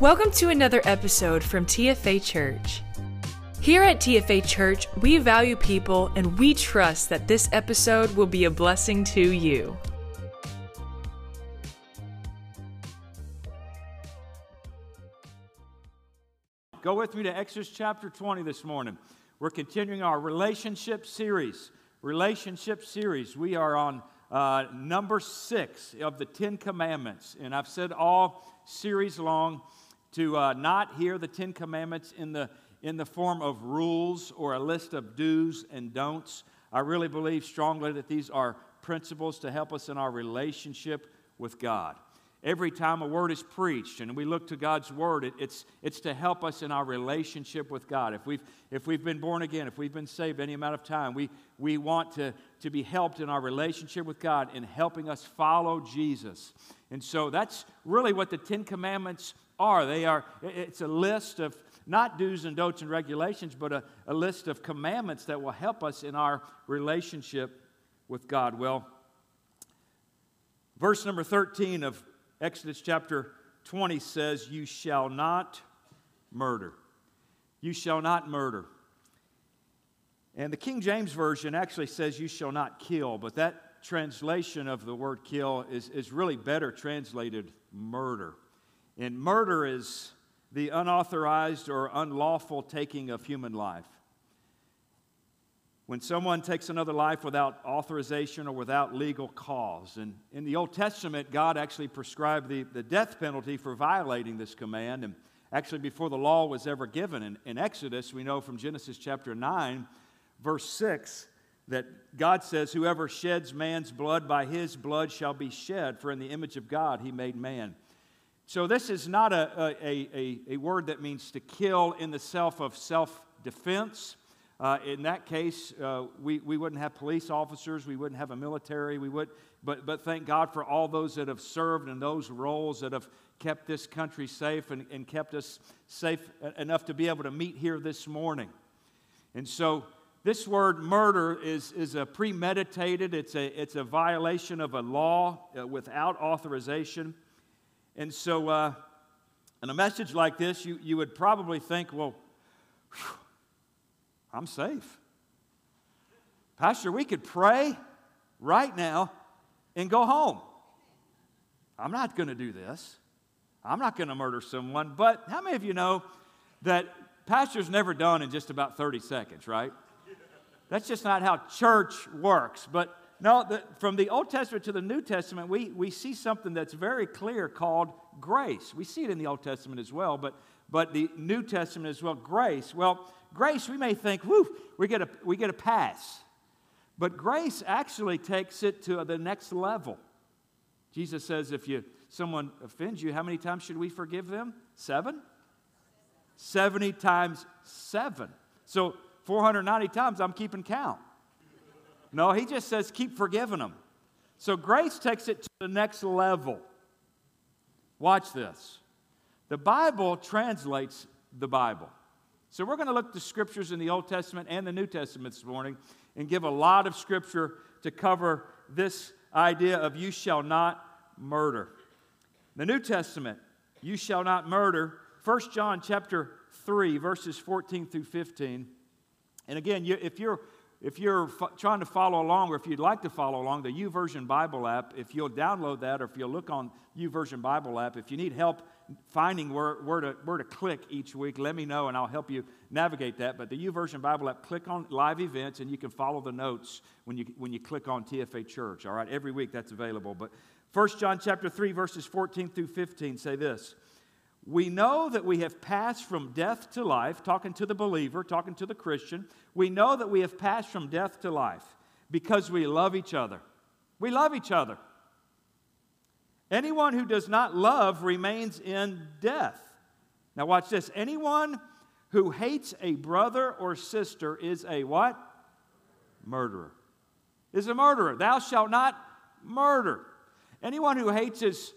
Welcome to another episode from TFA Church. Here at TFA Church, we value people and we trust that this episode will be a blessing to you. Go with me to Exodus chapter 20 this morning. We're continuing our relationship series. Relationship series. We are on uh, number six of the Ten Commandments. And I've said all series long to uh, not hear the Ten Commandments in the, in the form of rules or a list of do's and don'ts. I really believe strongly that these are principles to help us in our relationship with God. Every time a word is preached and we look to God's word, it, it's, it's to help us in our relationship with God. If we've, if we've been born again, if we've been saved any amount of time, we, we want to, to be helped in our relationship with God in helping us follow Jesus. And so that's really what the Ten Commandments are. They are, it's a list of not do's and don'ts and regulations, but a, a list of commandments that will help us in our relationship with God. Well, verse number 13 of Exodus chapter 20 says, You shall not murder. You shall not murder. And the King James Version actually says, You shall not kill, but that translation of the word kill is, is really better translated murder. And murder is the unauthorized or unlawful taking of human life. When someone takes another life without authorization or without legal cause. And in the Old Testament, God actually prescribed the, the death penalty for violating this command. And actually, before the law was ever given, in, in Exodus, we know from Genesis chapter 9, verse 6, that God says, Whoever sheds man's blood, by his blood shall be shed, for in the image of God he made man. So, this is not a, a, a, a word that means to kill in the self of self defense. Uh, in that case, uh, we, we wouldn't have police officers, we wouldn't have a military, we would, but, but thank God for all those that have served in those roles that have kept this country safe and, and kept us safe enough to be able to meet here this morning. And so, this word murder is, is a premeditated, it's a, it's a violation of a law uh, without authorization. And so, uh, in a message like this, you, you would probably think, well, whew, I'm safe. Pastor, we could pray right now and go home. I'm not going to do this. I'm not going to murder someone. But how many of you know that pastor's never done in just about 30 seconds, right? That's just not how church works. But no, the, from the Old Testament to the New Testament, we, we see something that's very clear called grace. We see it in the Old Testament as well, but, but the New Testament as well, grace. Well, grace, we may think, whoo, we get a, we get a pass. But grace actually takes it to the next level. Jesus says, if you, someone offends you, how many times should we forgive them? Seven? 70 times seven. So 490 times I'm keeping count. No, he just says keep forgiving them. So grace takes it to the next level. Watch this. The Bible translates the Bible. So we're going to look at the scriptures in the Old Testament and the New Testament this morning and give a lot of scripture to cover this idea of you shall not murder. The New Testament, you shall not murder. 1 John chapter 3 verses 14 through 15. And again, you, if you're if you're f- trying to follow along, or if you'd like to follow along, the YouVersion Bible app, if you'll download that, or if you'll look on YouVersion Bible app, if you need help finding where, where, to, where to click each week, let me know and I'll help you navigate that. But the YouVersion Bible app, click on live events and you can follow the notes when you, when you click on TFA Church. All right, every week that's available. But 1 John chapter 3, verses 14 through 15 say this we know that we have passed from death to life, talking to the believer, talking to the Christian. We know that we have passed from death to life because we love each other. We love each other. Anyone who does not love remains in death. Now, watch this. Anyone who hates a brother or sister is a what? Murderer. Is a murderer. Thou shalt not murder. Anyone who hates his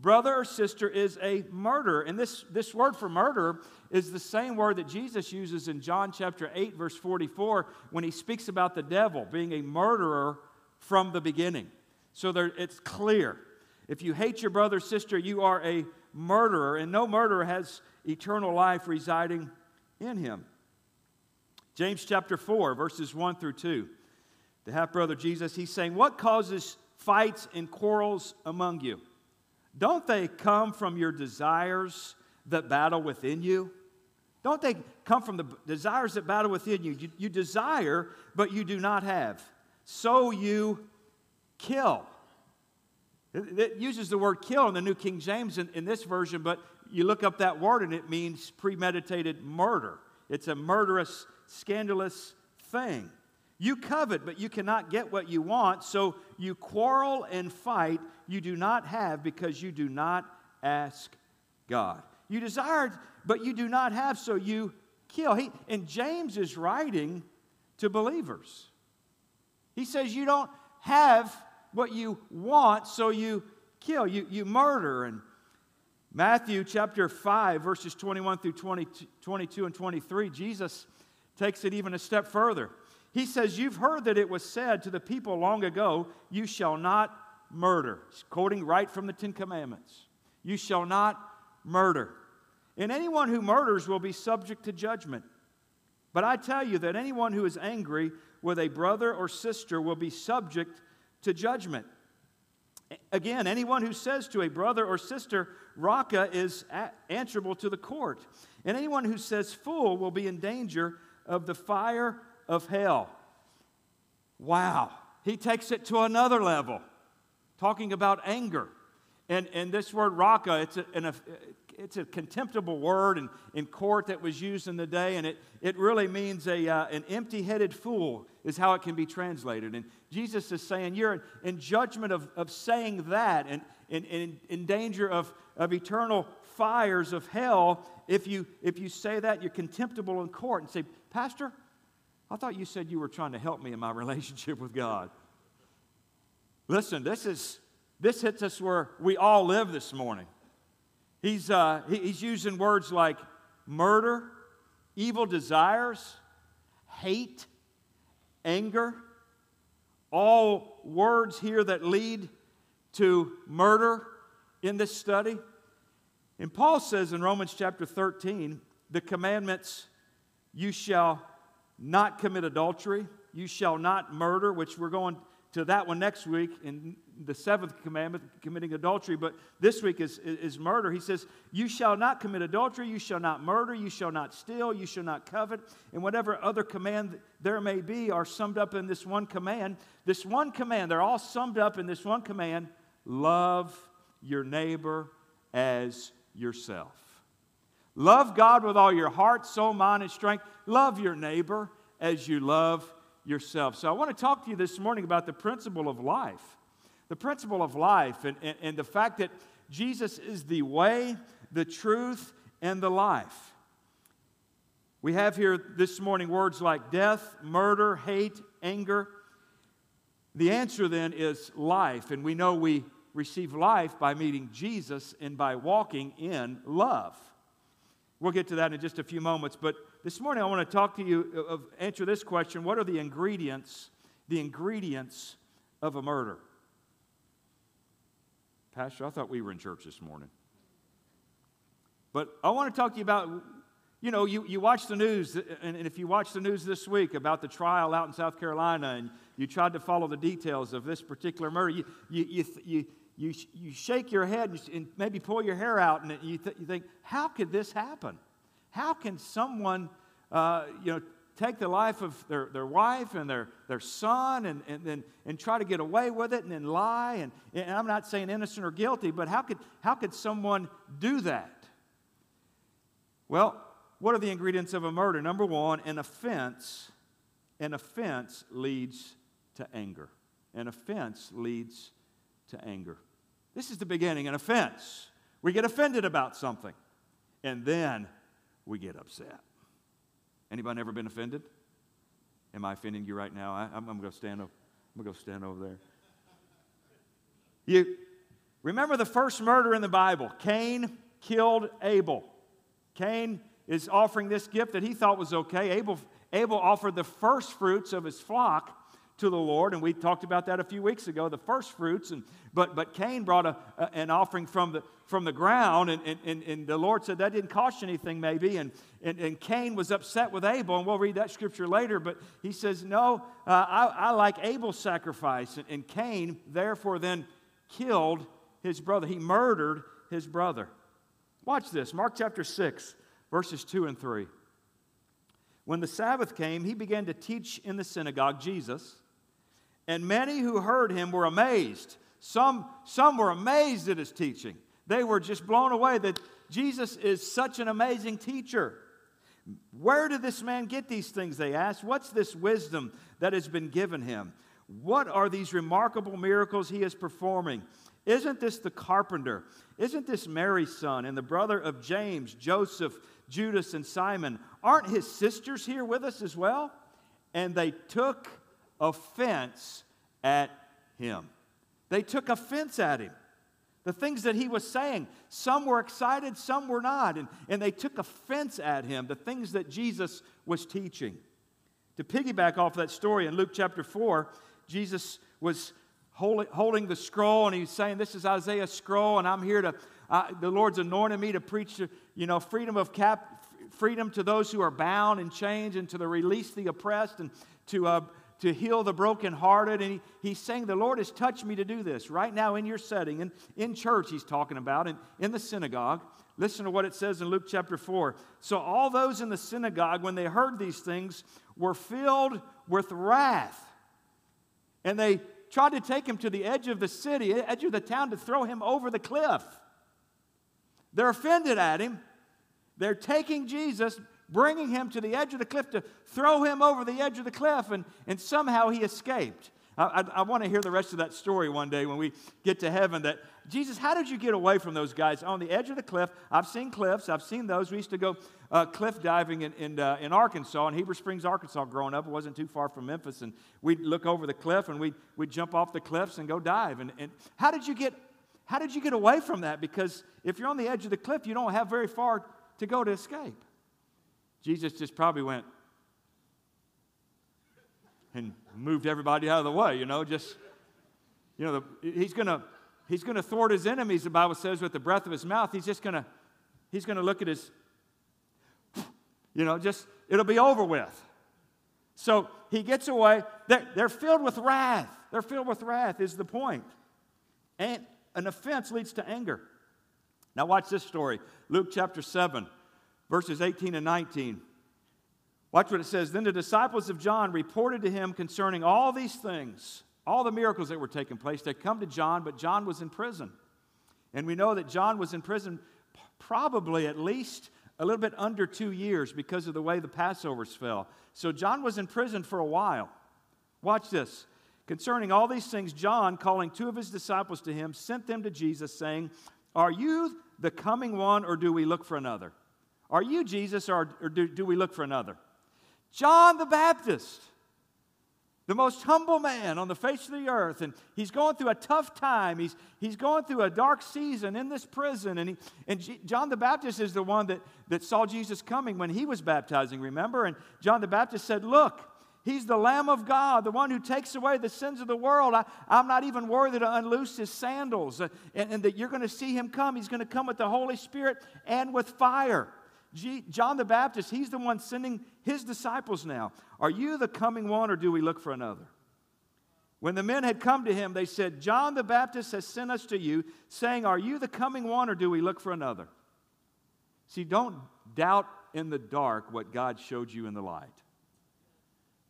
brother or sister is a murderer. And this, this word for murder is the same word that Jesus uses in John chapter 8, verse 44, when he speaks about the devil being a murderer from the beginning. So there, it's clear. If you hate your brother or sister, you are a murderer, and no murderer has eternal life residing in him. James chapter 4, verses 1 through 2. The half brother Jesus, he's saying, What causes fights and quarrels among you? Don't they come from your desires that battle within you? Don't they come from the desires that battle within you? You, you desire, but you do not have. So you kill. It, it, uses the word kill in the New King James in, in this version, but you look up that word and it means premeditated murder. It's a murderous, scandalous thing. You covet, but you cannot get what you want, so you quarrel and fight you do not have because you do not ask God. You desired, but you do not have, so you kill. He, and James is writing to believers. He says, You don't have what you want, so you kill, you, you murder. And Matthew chapter 5, verses 21 through 20, 22 and 23, Jesus takes it even a step further. He says, You've heard that it was said to the people long ago, You shall not murder. He's quoting right from the Ten Commandments. You shall not murder. And anyone who murders will be subject to judgment. But I tell you that anyone who is angry with a brother or sister will be subject to judgment. Again, anyone who says to a brother or sister, Raca, is answerable to the court. And anyone who says fool will be in danger of the fire of hell. Wow. He takes it to another level, talking about anger. And, and this word Raca, it's a, an, it's a contemptible word in, in court that was used in the day, and it, it really means a, uh, an empty headed fool, is how it can be translated. And Jesus is saying, You're in judgment of, of saying that and in, in, in danger of, of eternal fires of hell if you, if you say that, you're contemptible in court and say, Pastor, I thought you said you were trying to help me in my relationship with God. Listen, this is this hits us where we all live this morning. He's, uh, he's using words like murder, evil desires, hate, anger, all words here that lead to murder in this study. And Paul says in Romans chapter 13, the commandments, you shall not commit adultery, you shall not murder, which we're going to that one next week in the seventh commandment, committing adultery, but this week is, is murder. He says, You shall not commit adultery, you shall not murder, you shall not steal, you shall not covet, and whatever other command there may be are summed up in this one command. This one command, they're all summed up in this one command love your neighbor as yourself. Love God with all your heart, soul, mind, and strength. Love your neighbor as you love yourself. So I want to talk to you this morning about the principle of life. The principle of life and, and, and the fact that Jesus is the way, the truth, and the life. We have here this morning words like death, murder, hate, anger. The answer then is life, and we know we receive life by meeting Jesus and by walking in love. We'll get to that in just a few moments, but this morning I want to talk to you of answer this question, what are the ingredients the ingredients of a murder? Pastor, I thought we were in church this morning. But I want to talk to you about, you know, you, you watch the news, and, and if you watch the news this week about the trial out in South Carolina and you tried to follow the details of this particular murder, you, you, you, you, you, you shake your head and maybe pull your hair out and you, th- you think, how could this happen? How can someone, uh, you know, take the life of their, their wife and their, their son and, and, and, and try to get away with it and then lie? And, and I'm not saying innocent or guilty, but how could, how could someone do that? Well, what are the ingredients of a murder? Number one, an offense. An offense leads to anger. An offense leads to anger. This is the beginning, an offense. We get offended about something, and then we get upset. Anybody ever been offended? Am I offending you right now? I, am going to stand. I'm going to stand over there. You remember the first murder in the Bible? Cain killed Abel. Cain is offering this gift that he thought was okay. Abel, Abel offered the first fruits of his flock to the Lord, and we talked about that a few weeks ago, the first fruits. And, but, but Cain brought a, a, an offering from the, from the ground, and, and, and the Lord said that didn't cost you anything, maybe. And, and, and Cain was upset with Abel, and we'll read that scripture later. But he says, No, uh, I, I like Abel's sacrifice. And, and Cain, therefore, then killed his brother. He murdered his brother. Watch this Mark chapter 6, verses 2 and 3. When the Sabbath came, he began to teach in the synagogue, Jesus and many who heard him were amazed. Some, some were amazed at his teaching. They were just blown away that Jesus is such an amazing teacher. Where did this man get these things? They asked. What's this wisdom that has been given him? What are these remarkable miracles he is performing? Isn't this the carpenter? Isn't this Mary's son and the brother of James, Joseph, Judas, and Simon? Aren't his sisters here with us as well? And they took offense at him. They took offense at him. The things that he was saying, some were excited, some were not. And, and they took offense at him, the things that Jesus was teaching. To piggyback off that story in Luke chapter 4, Jesus was holding, holding the scroll and he's saying, This is Isaiah's scroll, and I'm here to, the Lord's anointed me to preach, you know, freedom of cap, freedom to those who are bound and chains and to the release the oppressed and to uh, to heal the brokenhearted. And he, he's saying, The Lord has touched me to do this right now in your setting. And in church, he's talking about, and in the synagogue. Listen to what it says in Luke chapter 4. So all those in the synagogue, when they heard these things, were filled with wrath. And they tried to take him to the edge of the city, edge of the town, to throw him over the cliff. They're offended at him. They're taking Jesus, bringing him to the edge of the cliff to throw him over the edge of the cliff, and, and somehow he escaped. I, I, I want to hear the rest of that story one day when we get to heaven. That Jesus, how did you get away from those guys on the edge of the cliff? I've seen cliffs, I've seen those. We used to go uh, cliff diving in, in, uh, in, Arkansas, in Heber Springs, Arkansas, growing up. It wasn't too far from Memphis. And we'd look over the cliff and we'd, we'd jump off the cliffs and go dive. And, and how, did you get, how did you get away from that? Because if you're on the edge of the cliff, you don't have very far to go to escape. Jesus just probably went and moved everybody out of the way, you know, just, you know, the, he's going to he's going to thwart his enemies the bible says with the breath of his mouth. He's just going to he's going to look at his you know just it'll be over with. So he gets away. They're, they're filled with wrath. They're filled with wrath is the point. And an offense leads to anger. Now watch this story. Luke chapter 7 verses 18 and 19. Watch what it says. Then the disciples of John reported to him concerning all these things, all the miracles that were taking place. They come to John, but John was in prison. And we know that John was in prison probably at least a little bit under two years because of the way the Passovers fell. So John was in prison for a while. Watch this. Concerning all these things, John, calling two of his disciples to him, sent them to Jesus, saying, Are you the coming one, or do we look for another? Are you Jesus or, or do, do we look for another? John the Baptist, the most humble man on the face of the earth, and he's going through a tough time. He's, he's going through a dark season in this prison. And, he, and G, John the Baptist is the one that, that saw Jesus coming when he was baptizing, remember? And John the Baptist said, Look, He's the Lamb of God, the one who takes away the sins of the world. I, am not even worthy to unloose his sandals. Uh, and, and that you're going to see him come. He's going to come with the Holy Spirit and with fire. John the Baptist, he's the one sending his disciples now. Are you the coming one, or do we look for another? When the men had come to him, they said, John the Baptist has sent us to you, saying, Are you the coming one, or do we look for another? See, don't doubt in the dark what God showed you in the light.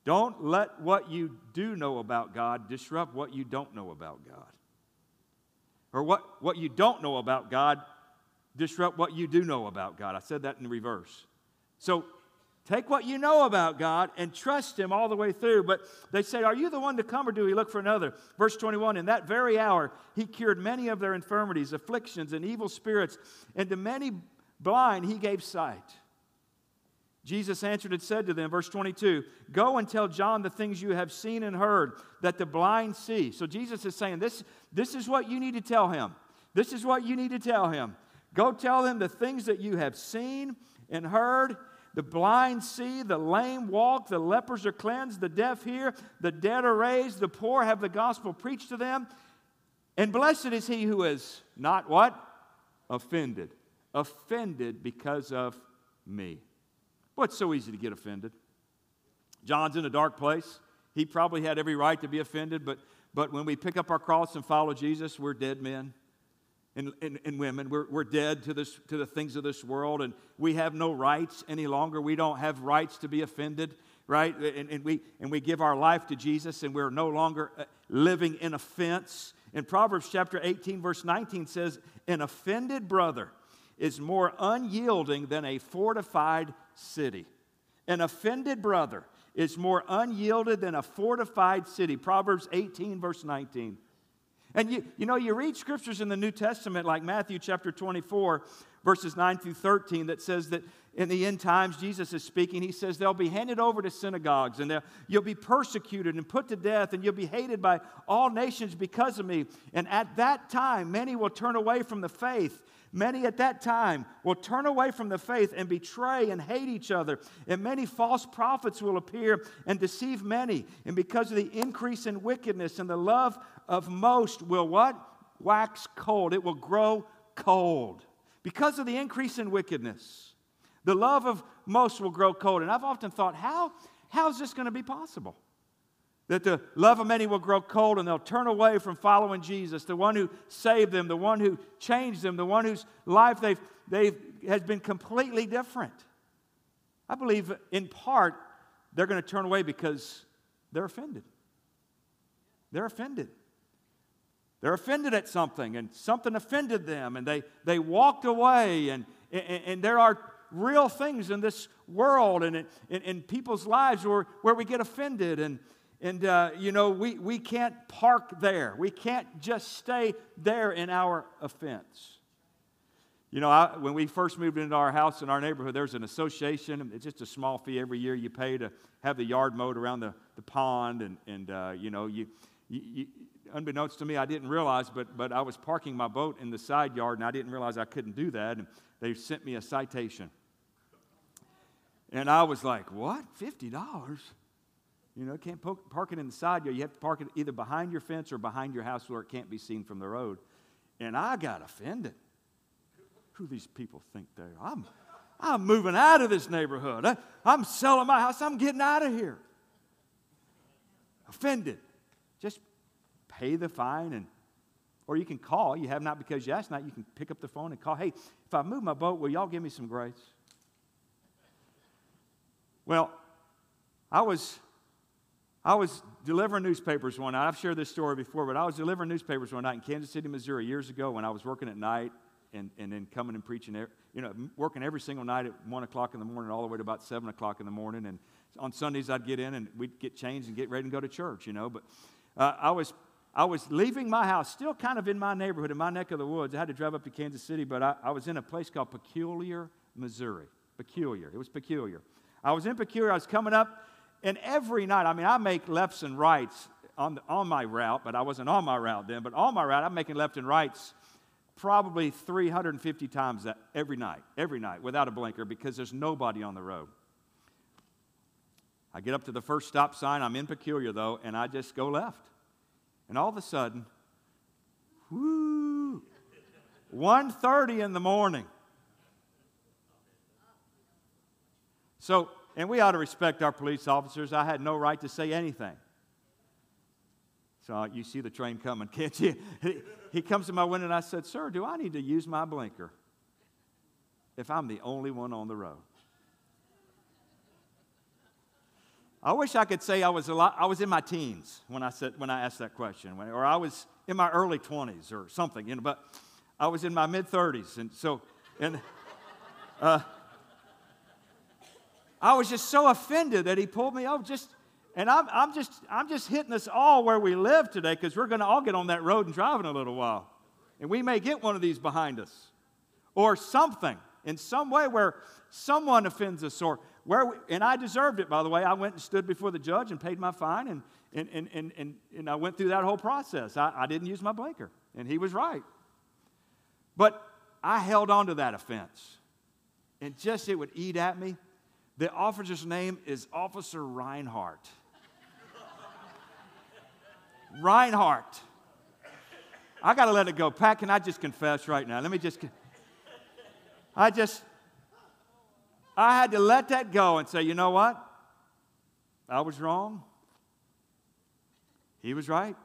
Don't let what you do know about God disrupt what you don't know about God. Or what, what you don't know about God disrupt what you do know about God. I said that in reverse. So take what you know about God and trust Him all the way through. But they say, Are you the one to come or do we look for another? Verse 21 In that very hour, He cured many of their infirmities, afflictions, and evil spirits, and to many blind He gave sight. Jesus answered and said to them, verse 22, Go and tell John the things you have seen and heard, that the blind see. So Jesus is saying, This, this is what you need to tell him. This is what you need to tell him. Go tell them the things that you have seen and heard the blind see, the lame walk, the lepers are cleansed, the deaf hear, the dead are raised, the poor have the gospel preached to them. And blessed is he who is not what? Offended. Offended because of me. Well, it's so easy to get offended. John's in a dark place. He probably had every right to be offended, but, but when we pick up our cross and follow Jesus, we're dead men and, and, and, women. We're, we're dead to, this, to the things of this world, and we have no rights any longer. We don't have rights to be offended, right? And, and, we, and we give our life to Jesus, and we're no longer uh, living in offense. In Proverbs chapter 18, verse 19 says, An offended brother is more unyielding than a fortified city. An offended brother is more unyielded than a fortified city. Proverbs 18, verse 19. And you, you know, you read scriptures in the New Testament like Matthew chapter 24, verses 9 through 13, that says that in the end times, Jesus is speaking. He says they'll be handed over to synagogues and you'll be persecuted and put to death and you'll be hated by all nations because of me. And at that time, many will turn away from the faith Many at that time will turn away from the faith and betray and hate each other. And many false prophets will appear and deceive many. And because of the increase in wickedness and the love of most will what? Wax cold. It will grow cold. Because of the increase in wickedness, the love of most will grow cold. And I've often thought, how, how is this going to be possible? That the love of many will grow cold and they'll turn away from following Jesus, the one who saved them, the one who changed them, the one whose life they've, they've has been completely different. I believe in part they're going to turn away because they're offended. They're offended. They're offended at something and something offended them and they, they walked away and, and, and there are real things in this world and in, in people's lives where, where we get offended and, and, uh, you know, we, we can't park there. We can't just stay there in our offense. You know, I, when we first moved into our house in our neighborhood, there's an association. It's just a small fee every year you pay to have the yard mowed around the, the pond. And, and uh, you know, you, you, you, unbeknownst to me, I didn't realize, but, but I was parking my boat in the side yard and I didn't realize I couldn't do that. And they sent me a citation. And I was like, what? $50? You know, can't park it in the side yard. You have to park it either behind your fence or behind your house where it can't be seen from the road. And I got offended. Who these people think they are? I'm, I'm moving out of this neighborhood. I, I'm selling my house. I'm getting out of here. Offended. Just pay the fine and or you can call. You have not because you asked not. You can pick up the phone and call. Hey, if I move my boat, will y'all give me some grace? Well, I was I was delivering newspapers one night. I've shared this story before, but I was delivering newspapers one night in Kansas City, Missouri, years ago when I was working at night and, and then coming and preaching, you know, working every single night at 1 o'clock in the morning all the way to about 7 o'clock in the morning. And on Sundays, I'd get in and we'd get changed and get ready and go to church, you know. But uh, I, was, I was leaving my house, still kind of in my neighborhood, in my neck of the woods. I had to drive up to Kansas City, but I, I was in a place called Peculiar, Missouri. Peculiar. It was peculiar. I was in Peculiar. I was coming up and every night, I mean, I make lefts and rights on, the, on my route, but I wasn't on my route then. But on my route, I'm making left and rights probably 350 times that every night, every night, without a blinker because there's nobody on the road. I get up to the first stop sign. I'm in Peculiar, though, and I just go left. And all of a sudden, whoo, 1.30 in the morning. So and we ought to respect our police officers. I had no right to say anything. So uh, you see the train coming, can't you? He comes to my window and I said, Sir, do I need to use my blinker if I'm the only one on the road? I wish I could say I was, a lot, I was in my teens when I, said, when I asked that question, or I was in my early 20s or something, you know, but I was in my mid 30s. And so, and, uh, I was just so offended that he pulled me over. Just, and I'm, I'm, just, I'm just hitting us all where we live today because we're going to all get on that road and drive in a little while. And we may get one of these behind us or something in some way where someone offends us or where we, and I deserved it, by the way. I went and stood before the judge and paid my fine and, and, and, and, and, and I went through that whole process. I, I didn't use my blinker, and he was right. But I held on to that offense. And just it would eat at me The officer's name is Officer Reinhardt. Reinhardt. I got to let it go. Pat, can I just confess right now? Let me just. I just. I had to let that go and say, you know what? I was wrong. He was right.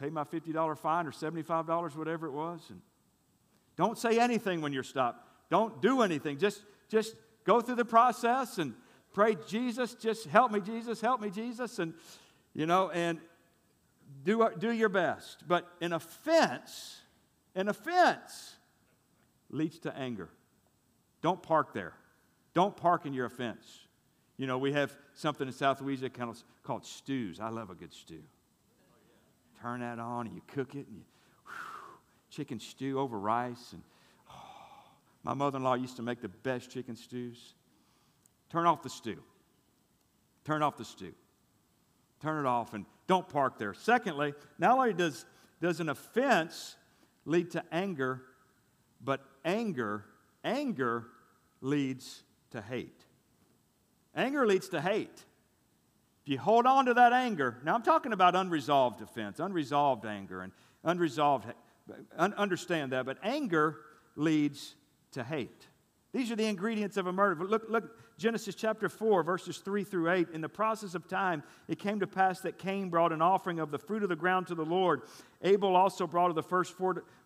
Pay my $50 fine or $75, whatever it was. And don't say anything when you're stopped. Don't do anything. Just, just go through the process and pray, Jesus, just help me, Jesus, help me, Jesus. And, you know, and do, do your best. But an offense, an offense leads to anger. Don't park there. Don't park in your offense. You know, we have something in South Louisiana called stews. I love a good stew. Turn that on and you cook it and you, whew, chicken stew over rice. And my mother in law used to make the best chicken stews. Turn off the stew. Turn off the stew. Turn it off and don't park there. Secondly, not only does, does an offense lead to anger, but anger, anger leads to hate. Anger leads to hate. If you hold on to that anger, now I'm talking about unresolved offense, unresolved anger, and unresolved, understand that, but anger leads to hate. These are the ingredients of a murder. But look, look, Genesis chapter 4, verses 3 through 8. In the process of time, it came to pass that Cain brought an offering of the fruit of the ground to the Lord. Abel also brought of the first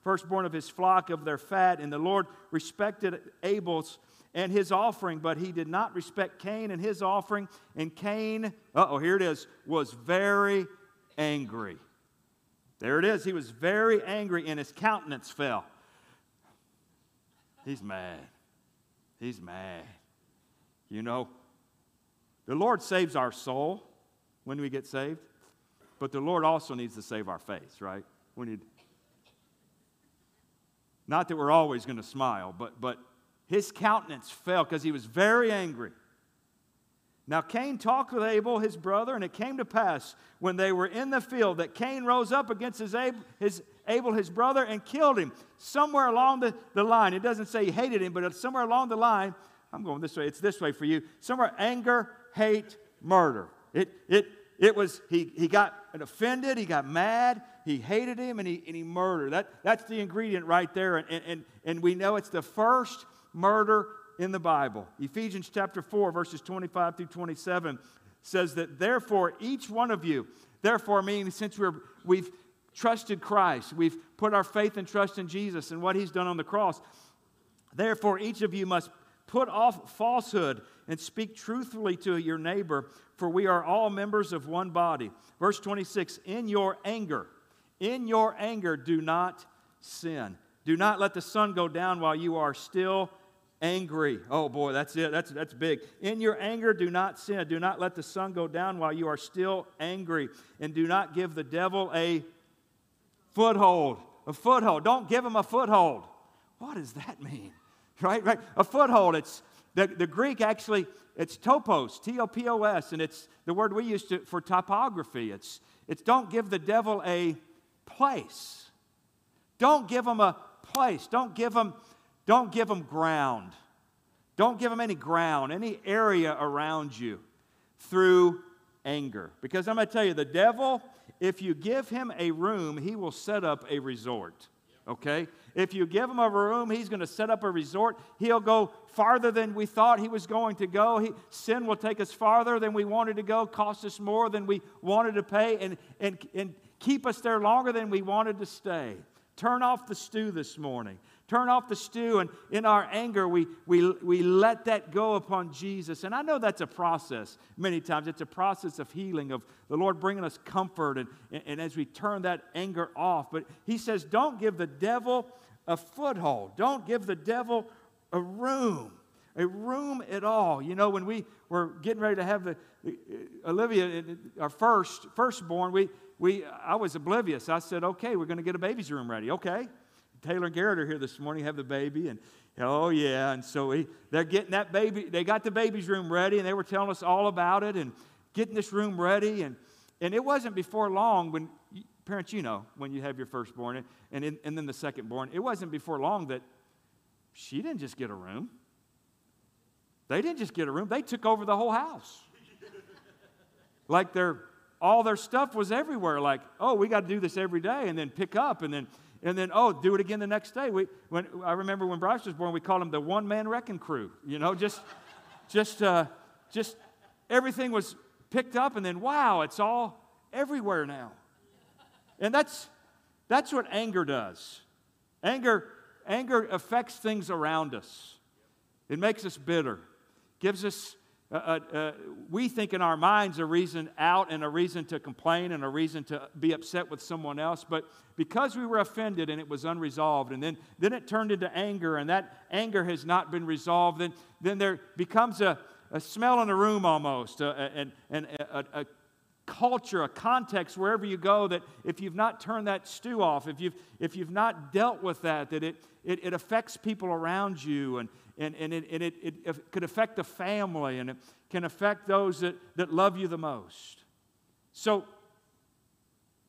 firstborn of his flock of their fat, and the Lord respected Abel's and his offering, but he did not respect Cain and his offering. And Cain, oh, here it is, was very angry. There it is. He was very angry, and his countenance fell. He's mad. He's mad. You know, the Lord saves our soul when we get saved, but the Lord also needs to save our face, right? We need. Not that we're always going to smile, but, but his countenance fell because he was very angry. Now, Cain talked with Abel, his brother, and it came to pass when they were in the field that Cain rose up against his Abel, his, Abel, his brother, and killed him. Somewhere along the, the line, it doesn't say he hated him, but somewhere along the line, I'm going this way, it's this way for you. Somewhere anger, hate, murder. It, it, it was, he, he got offended, he got mad, he hated him, and he, and he murdered. That, that's the ingredient right there. And, and, and we know it's the first murder in the Bible. Ephesians chapter 4, verses 25 through 27 says that therefore each one of you, therefore meaning since we're, we've trusted Christ, we've put our faith and trust in Jesus and what he's done on the cross, therefore each of you must put off falsehood and speak truthfully to your neighbor, for we are all members of one body. Verse 26 In your anger, in your anger, do not sin. Do not let the sun go down while you are still angry. Oh boy, that's it. That's, that's big. In your anger, do not sin. Do not let the sun go down while you are still angry. And do not give the devil a foothold. A foothold. Don't give him a foothold. What does that mean? Right? Right? A foothold. It's the, the Greek actually, it's topos, T O P O S, and it's the word we use to, for topography. It's, it's don't give the devil a place. Don't give him a place. Don't give him don't give them ground. Don't give them any ground, any area around you through anger. Because I'm going to tell you, the devil, if you give him a room, he will set up a resort. Okay? If you give him a room, he's going to set up a resort. He'll go farther than we thought he was going to go. He, sin will take us farther than we wanted to go, cost us more than we wanted to pay, and, and, and keep us there longer than we wanted to stay. Turn off the stew this morning. Turn off the stew, and in our anger, we, we, we let that go upon Jesus. And I know that's a process many times. It's a process of healing, of the Lord bringing us comfort, and, and, as we turn that anger off. But He says, don't give the devil a foothold, don't give the devil a room. A room at all. You know, when we were getting ready to have the, uh, Olivia, uh, our first firstborn, we, we, I was oblivious. I said, okay, we're going to get a baby's room ready. Okay. Taylor and Garrett are here this morning, have the baby, and oh yeah, and so they're getting that baby. They got the baby's room ready, and they were telling us all about it and getting this room ready, and and it wasn't before long when parents, you know, when you have your firstborn and and, in, and then the secondborn, it wasn't before long that she didn't just get a room. They didn't just get a room, they took over the whole house. like their all their stuff was everywhere. Like, oh, we got to do this every day, and then pick up, and then and then oh, do it again the next day. We when I remember when Bryce was born, we called him the one man wrecking crew. You know, just just uh, just everything was picked up, and then wow, it's all everywhere now. And that's that's what anger does. Anger anger affects things around us. It makes us bitter, gives us uh, uh, uh, we think in our minds a reason out and a reason to complain and a reason to be upset with someone else. But because we were offended and it was unresolved, and then, then it turned into anger, and that anger has not been resolved, then, then there becomes a, a smell in the room almost, and, and a, a, culture, a context wherever you go that if you've not turned that stew off, if you've, if you've not dealt with that, that it, it, it affects people around you and, and, and, it, and it, it, it could affect the family and it can affect those that, that love you the most. So,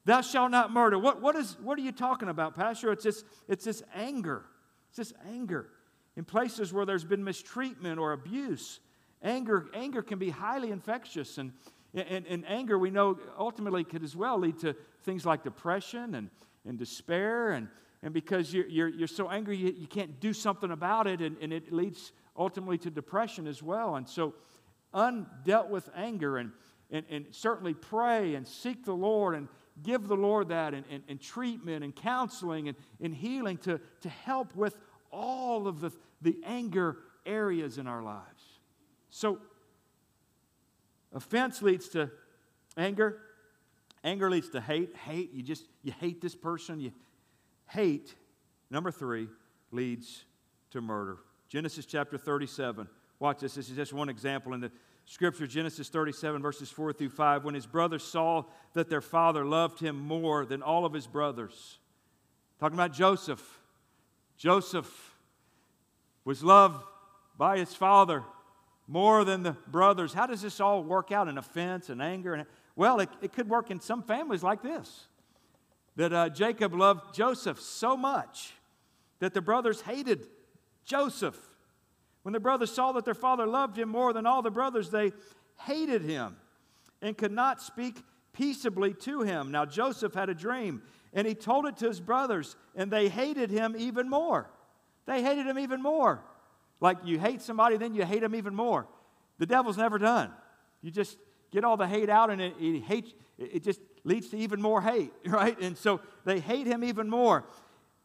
thou shalt not murder. What, what, is, what are you talking about, Pastor? It's this, it's this anger. It's this anger. In places where there's been mistreatment or abuse, anger, anger can be highly infectious. And, and, and anger, we know, ultimately could as well lead to things like depression and, and despair. And, and because you're, you're, you're so angry, you, you can't do something about it, and, and it leads ultimately to depression as well. And so, undealt with anger, and, and, and certainly pray and seek the Lord and give the Lord that, and, and, and treatment and counseling and, and healing to, to help with all of the, the anger areas in our lives. So, Offense leads to anger. Anger leads to hate. Hate, you just, you hate this person. You hate, number three, leads to murder. Genesis chapter 37. Watch this. This is just one example in the scripture. Genesis 37, verses 4 through 5. When his brothers saw that their father loved him more than all of his brothers. Talking about Joseph. Joseph was loved by his father more than the brothers. How does this all work out in offense and anger? And, well, it, it could work in some families like this that uh, Jacob loved Joseph so much that the brothers hated Joseph. When the brothers saw that their father loved him more than all the brothers, they hated him and could not speak peaceably to him. Now, Joseph had a dream, and he told it to his brothers, and they hated him even more. They hated him even more. Like you hate somebody, then you hate them even more. The devil's never done. You just get all the hate out, and it, it, it just leads to even more hate, right? And so they hate him even more.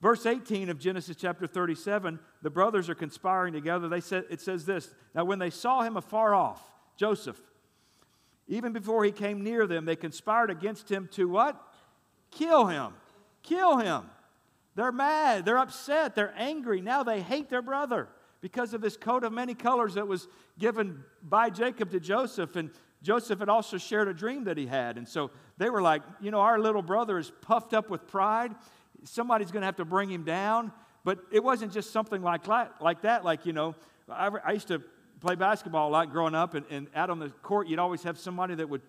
Verse 18 of Genesis chapter 37, the brothers are conspiring together. They said, it says this Now, when they saw him afar off, Joseph, even before he came near them, they conspired against him to what? Kill him. Kill him. They're mad. They're upset. They're angry. Now they hate their brother because of this coat of many colors that was given by Jacob to Joseph. And Joseph had also shared a dream that he had. And so they were like, you know, our little brother is puffed up with pride. Somebody's going to have to bring him down. But it wasn't just something like, like that. Like, you know, I, I used to play basketball a lot growing up, and, and out on the court, you'd always have somebody that would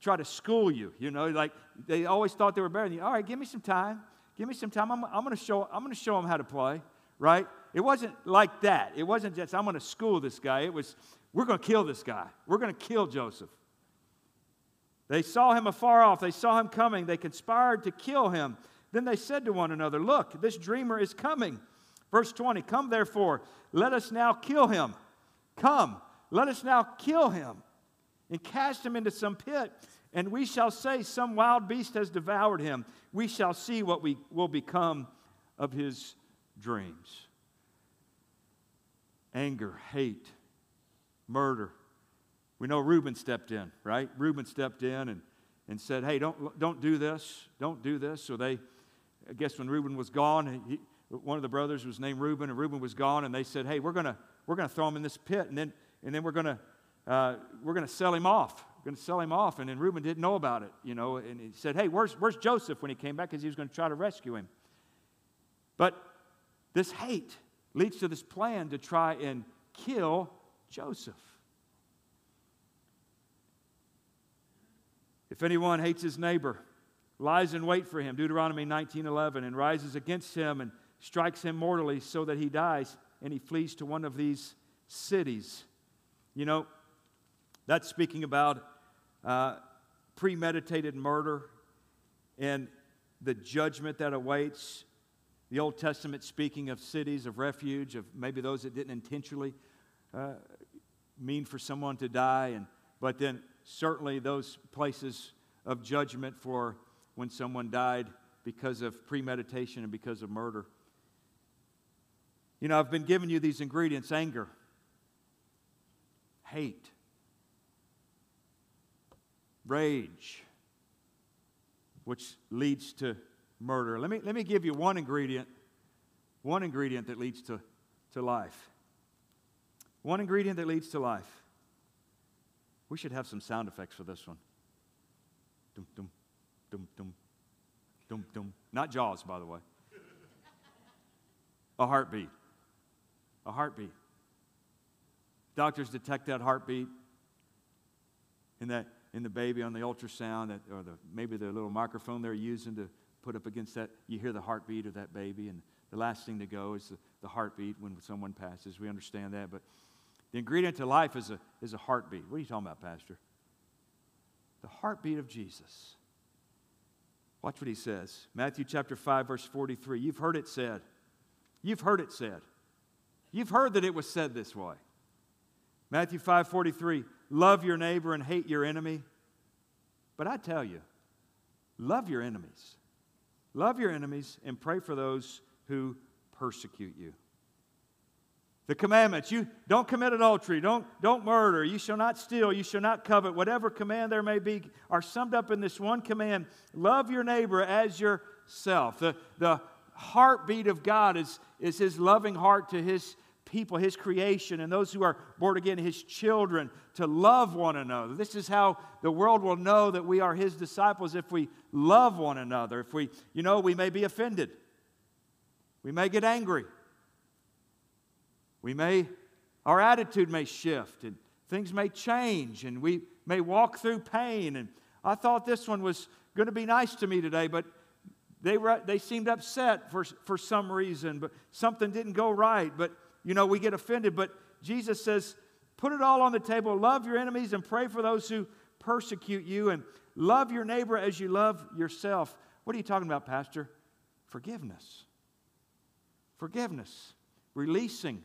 try to school you. You know, like they always thought they were better than you. All right, give me some time. Give me some time. I'm, I'm going to show. I'm going to show them how to play. Right? It wasn't like that. It wasn't just, I'm going to school this guy. It was, we're going to kill this guy. We're going to kill Joseph. They saw him afar off. They saw him coming. They conspired to kill him. Then they said to one another, Look, this dreamer is coming. Verse 20 Come therefore, let us now kill him. Come, let us now kill him and cast him into some pit. And we shall say, Some wild beast has devoured him. We shall see what we will become of his dreams anger, hate, murder. We know Reuben stepped in, right? Reuben stepped in and, and said, Hey, don't, don't do this. Don't do this. So they, I guess when Reuben was gone, he, one of the brothers was named Reuben, and Reuben was gone, and they said, Hey, we're going to we're gonna throw him in this pit, and then, and then we're going to uh, we're to sell him off. We're going to sell him off. And then Reuben didn't know about it, you know, and he said, Hey, where's, where's Joseph when he came back? Because he was going to try to rescue him. But this hate, leads to this plan to try and kill Joseph. If anyone hates his neighbor, lies in wait for him, Deuteronomy 19:11, and rises against him and strikes him mortally so that he dies, and he flees to one of these cities. You know, that's speaking about uh, premeditated murder and the judgment that awaits. The Old Testament speaking of cities of refuge, of maybe those that didn't intentionally uh, mean for someone to die, and but then certainly those places of judgment for when someone died because of premeditation and because of murder. You know, I've been giving you these ingredients anger, hate, rage, which leads to murder. Let me, let me give you one ingredient, one ingredient that leads to, to life. One ingredient that leads to life. We should have some sound effects for this one. Dum, dum, dum, dum, dum, dum. Not Jaws, by the way. A heartbeat. A heartbeat. Doctors detect that heartbeat in that in the baby on the ultrasound, that, or the, maybe the little microphone they're using to put up against that. You hear the heartbeat of that baby, and the last thing to go is the, the heartbeat when someone passes. We understand that, but the ingredient to life is a, is a heartbeat. What are you talking about, Pastor? The heartbeat of Jesus. Watch what he says. Matthew chapter 5, verse 43. You've heard it said. You've heard it said. You've heard that it was said this way. Matthew 5, 43. Love your neighbor and hate your enemy. But I tell you, love your enemies. Love your enemies and pray for those who persecute you. The commandments you don't commit adultery, don't, don't murder, you shall not steal, you shall not covet, whatever command there may be, are summed up in this one command love your neighbor as yourself. The, the heartbeat of God is, is his loving heart to his people, his creation, and those who are born again, his children, to love one another. This is how the world will know that we are his disciples if we love one another. If we, you know, we may be offended, we may get angry. We may, our attitude may shift and things may change and we may walk through pain. And I thought this one was going to be nice to me today, but they, were, they seemed upset for, for some reason, but something didn't go right. But, you know, we get offended. But Jesus says, put it all on the table. Love your enemies and pray for those who persecute you, and love your neighbor as you love yourself. What are you talking about, Pastor? Forgiveness. Forgiveness. Releasing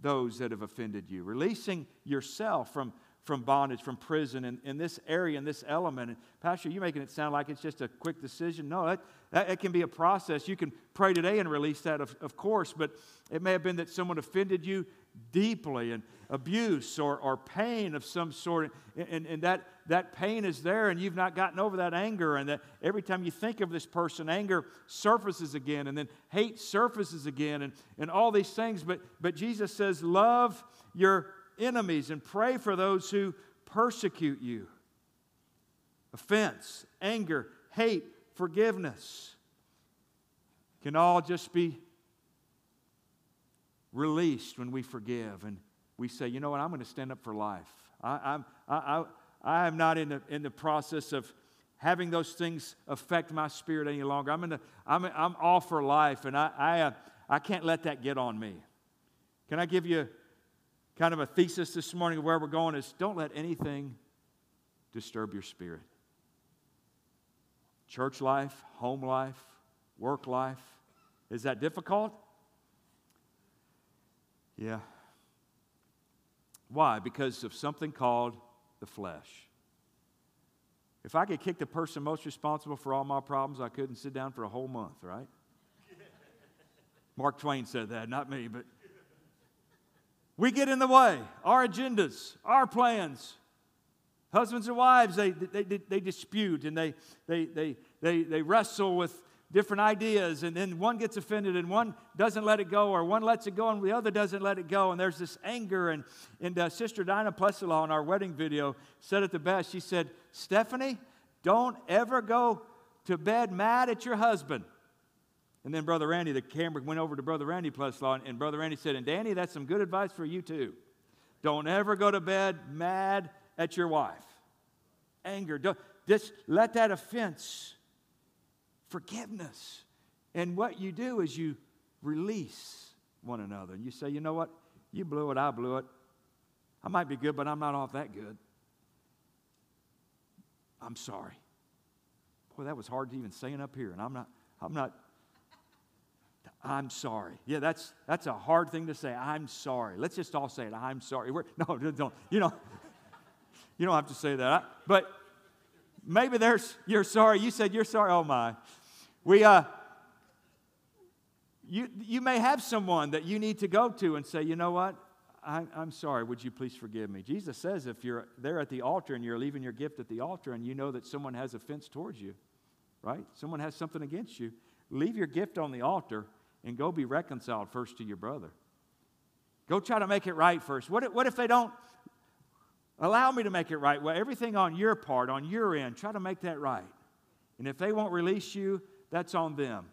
those that have offended you, releasing yourself from, from bondage, from prison, in, in this area, in this element. And Pastor, you're making it sound like it's just a quick decision. No, that, that, that can be a process. You can pray today and release that, of, of course, but it may have been that someone offended you deeply and abuse or, or pain of some sort. And, and, and, that, that pain is there, and you've not gotten over that anger. And that every time you think of this person, anger surfaces again, and then hate surfaces again, and, and all these things. But, but Jesus says, Love your enemies and pray for those who persecute you. Offense, anger, hate, forgiveness can all just be released when we forgive and we say, you know what, I'm going to stand up for life. I, I'm, I, I, I am not in the, in the process of having those things affect my spirit any longer. I'm, in the, I'm, I'm all for life, and I, I, uh, I can't let that get on me. Can I give you kind of a thesis this morning of where we're going is don't let anything disturb your spirit. Church life, home life, work life. Is that difficult? Yeah. Why? Because of something called the flesh. If I could kick the person most responsible for all my problems, I couldn't sit down for a whole month, right? Mark Twain said that, not me, but we get in the way. Our agendas, our plans. Husbands and wives, they, they, they, they dispute and they, they, they, they, they wrestle with different ideas, and then one gets offended and one doesn't let it go, or one lets it go and the other doesn't let it go, and there's this anger. And, and uh, Sister Dinah Plessilaw in our wedding video said it the best. She said, Stephanie, don't ever go to bed mad at your husband. And then Brother Randy, the camera went over to Brother Randy Plessilaw, and, and Brother Randy said, And Danny, that's some good advice for you too. Don't ever go to bed mad at your wife. Anger. Don't, just let that offense forgiveness. And what you do is you release one another. And you say, you know what? You blew it, I blew it. I might be good, but I'm not off that good. I'm sorry. Boy, that was hard to even saying up here, and I'm not, I'm not, I'm sorry. Yeah, that's that's a hard thing to say. I'm sorry. Let's just all say it. I'm sorry. We're, no, don't. You know, you don't have to say that. But maybe there's you're sorry. You said you're sorry. Oh my. We uh you you may have someone that you need to go to and say, you know what? I, I'm sorry. Would you please forgive me? Jesus says if you're there at the altar and you're leaving your gift at the altar and you know that someone has offense towards you, right? Someone has something against you, leave your gift on the altar and go be reconciled first to your brother. Go try to make it right first. What if, what if they don't allow me to make it right? Well, everything on your part, on your end, try to make that right. And if they won't release you, that's on them.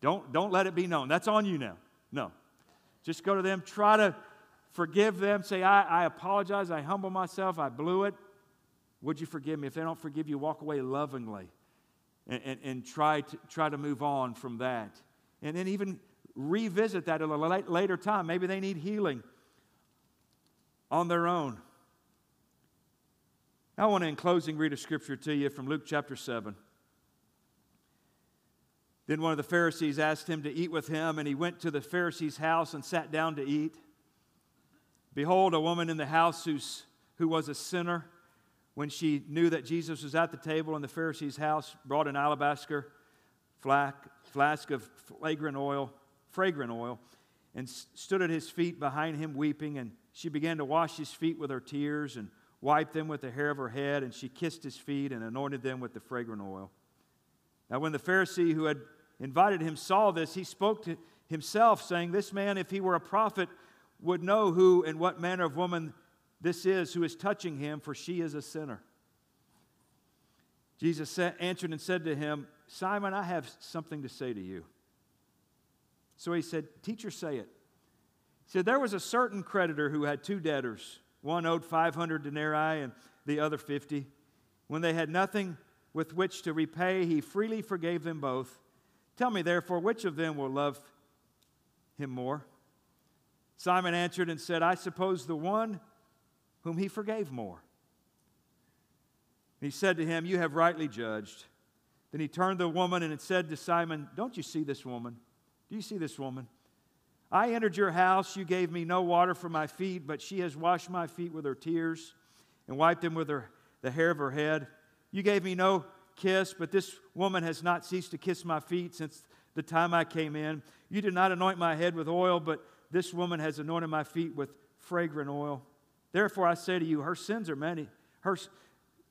Don't, don't let it be known. That's on you now. No. Just go to them, try to forgive them, say, I, I apologize, I humble myself, I blew it. Would you forgive me? If they don't forgive you, walk away lovingly and, and, and try, to, try to move on from that and then even revisit that at a later time. Maybe they need healing on their own. I want to, in closing, read a scripture to you from Luke chapter 7. Then one of the Pharisees asked him to eat with him, and he went to the Pharisee's house and sat down to eat. Behold, a woman in the house who's, who was a sinner, when she knew that Jesus was at the table in the Pharisee's house, brought an alabaster flask of fragrant oil, fragrant oil, and stood at his feet behind him weeping. And she began to wash his feet with her tears and wiped them with the hair of her head. And she kissed his feet and anointed them with the fragrant oil. Now, when the Pharisee who had invited him saw this, he spoke to himself, saying, This man, if he were a prophet, would know who and what manner of woman this is who is touching him, for she is a sinner. Jesus answered and said to him, Simon, I have something to say to you. So he said, Teacher, say it. He said, There was a certain creditor who had two debtors. One owed 500 denarii and the other 50. When they had nothing with which to repay, he freely forgave them both. Tell me, therefore, which of them will love him more? Simon answered and said, I suppose the one whom he forgave more. He said to him, You have rightly judged. Then he turned to the woman and said to Simon, Don't you see this woman? Do you see this woman? I entered your house. You gave me no water for my feet, but she has washed my feet with her tears and wiped them with her, the hair of her head. You gave me no kiss, but this woman has not ceased to kiss my feet since the time I came in. You did not anoint my head with oil, but this woman has anointed my feet with fragrant oil. Therefore, I say to you, her sins are many. Her,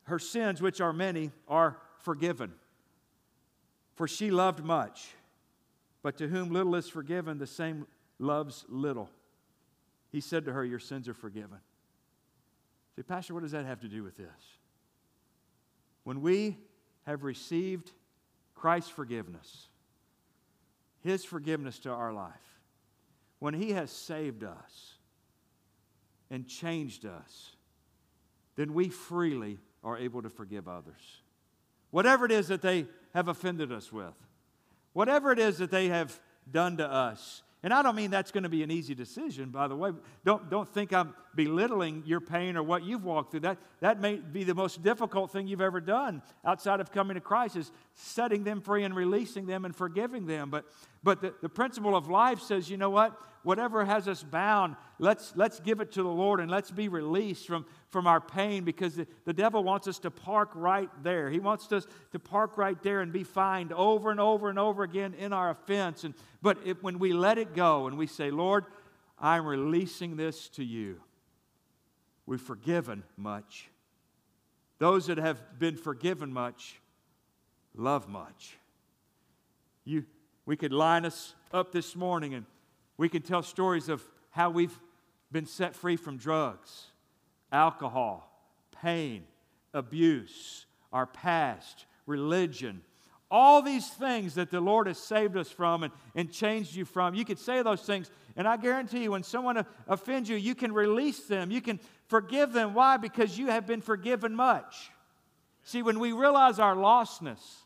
her sins, which are many, are forgiven for she loved much. But to whom little is forgiven, the same loves little. He said to her, Your sins are forgiven. Say, Pastor, what does that have to do with this? When we have received Christ's forgiveness, His forgiveness to our life, when He has saved us and changed us, then we freely are able to forgive others. Whatever it is that they have offended us with, whatever it is that they have done to us. And I don't mean that's going to be an easy decision, by the way. Don't, don't think I'm belittling your pain or what you've walked through. That, that may be the most difficult thing you've ever done outside of coming to Christ is setting them free and releasing them and forgiving them. But, but the, the principle of life says, you know what? Whatever has us bound, let's, let's give it to the Lord and let's be released from, from our pain because the, the devil wants us to park right there. He wants us to park right there and be fined over and over and over again in our offense. And, but when we let it go and we say, Lord, I'm releasing this to you, we've forgiven much. Those that have been forgiven much love much. You, we could line us up this morning and we can tell stories of how we've been set free from drugs, alcohol, pain, abuse, our past, religion, all these things that the Lord has saved us from and, and changed you from. You could say those things, and I guarantee you, when someone offends you, you can release them. You can forgive them. Why? Because you have been forgiven much. See, when we realize our lostness,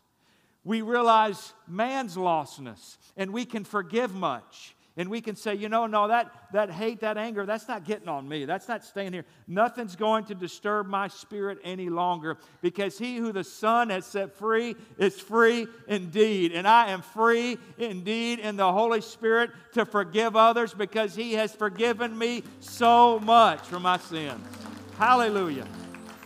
we realize man's lostness, and we can forgive much And we can say, you know, no, that, that hate, that anger, that's not getting on me. That's not staying here. Nothing's going to disturb my spirit any longer because he who the Son has set free is free indeed. And I am free indeed in the Holy Spirit to forgive others because he has forgiven me so much for my sins. Hallelujah.